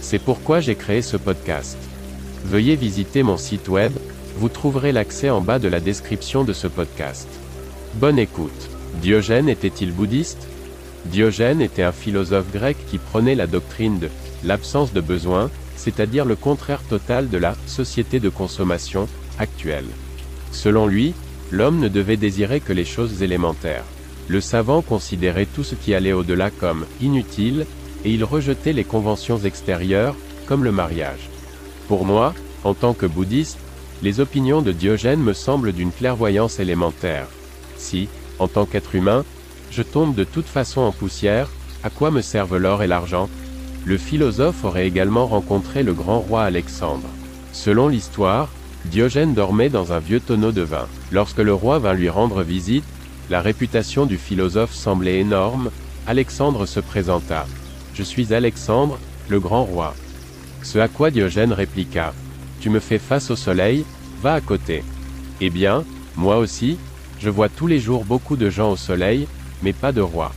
C'est pourquoi j'ai créé ce podcast. Veuillez visiter mon site web, vous trouverez l'accès en bas de la description de ce podcast. Bonne écoute. Diogène était-il bouddhiste? Diogène était un philosophe grec qui prenait la doctrine de l'absence de besoin, c'est-à-dire le contraire total de la société de consommation actuelle. Selon lui, l'homme ne devait désirer que les choses élémentaires. Le savant considérait tout ce qui allait au-delà comme inutile, et il rejetait les conventions extérieures, comme le mariage. Pour moi, en tant que bouddhiste, les opinions de Diogène me semblent d'une clairvoyance élémentaire. Si, en tant qu'être humain, je tombe de toute façon en poussière, à quoi me servent l'or et l'argent? Le philosophe aurait également rencontré le grand roi Alexandre. Selon l'histoire, Diogène dormait dans un vieux tonneau de vin. Lorsque le roi vint lui rendre visite, la réputation du philosophe semblait énorme, Alexandre se présenta. Je suis Alexandre, le grand roi. Ce à quoi Diogène répliqua. Tu me fais face au soleil, va à côté. Eh bien, moi aussi, je vois tous les jours beaucoup de gens au soleil, mais pas de roi.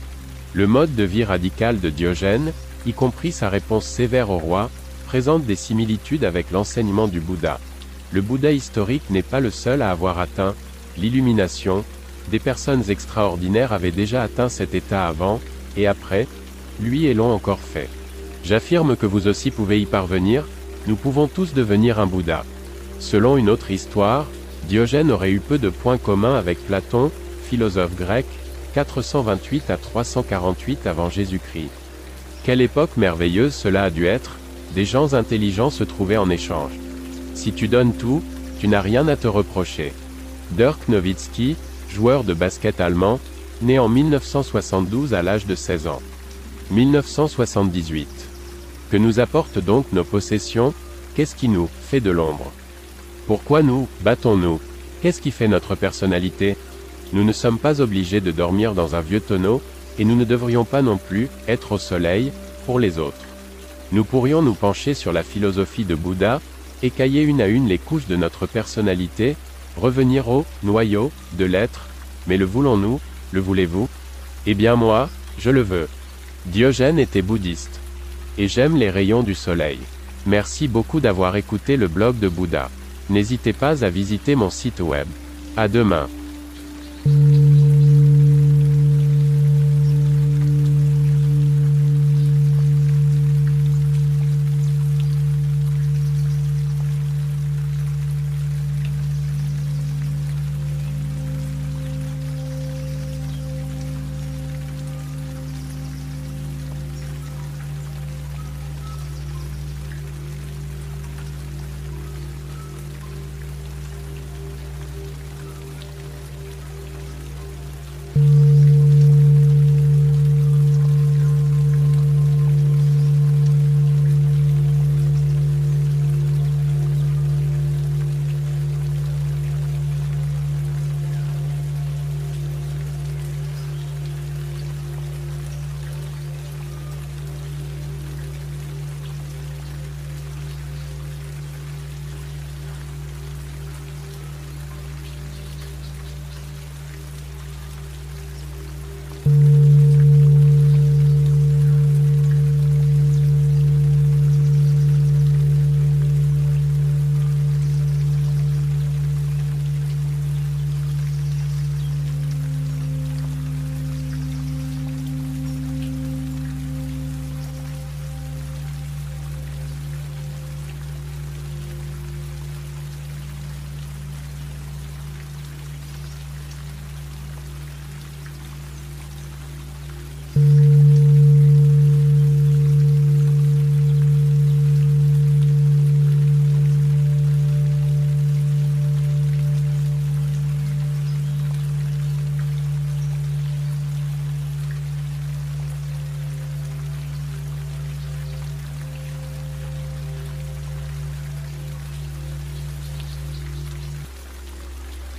Le mode de vie radical de Diogène, y compris sa réponse sévère au roi, présente des similitudes avec l'enseignement du Bouddha. Le Bouddha historique n'est pas le seul à avoir atteint l'illumination, des personnes extraordinaires avaient déjà atteint cet état avant, et après, lui et l'ont encore fait. J'affirme que vous aussi pouvez y parvenir, nous pouvons tous devenir un Bouddha. Selon une autre histoire, Diogène aurait eu peu de points communs avec Platon, philosophe grec, 428 à 348 avant Jésus-Christ. Quelle époque merveilleuse cela a dû être, des gens intelligents se trouvaient en échange. Si tu donnes tout, tu n'as rien à te reprocher. Dirk Nowitzki, joueur de basket allemand, né en 1972 à l'âge de 16 ans. 1978. Que nous apportent donc nos possessions? Qu'est-ce qui nous fait de l'ombre? Pourquoi nous battons-nous? Qu'est-ce qui fait notre personnalité? Nous ne sommes pas obligés de dormir dans un vieux tonneau, et nous ne devrions pas non plus être au soleil pour les autres. Nous pourrions nous pencher sur la philosophie de Bouddha, écailler une à une les couches de notre personnalité, revenir au noyau de l'être, mais le voulons-nous, le voulez-vous? Eh bien moi, je le veux. Diogène était bouddhiste. Et j'aime les rayons du soleil. Merci beaucoup d'avoir écouté le blog de Bouddha. N'hésitez pas à visiter mon site web. À demain.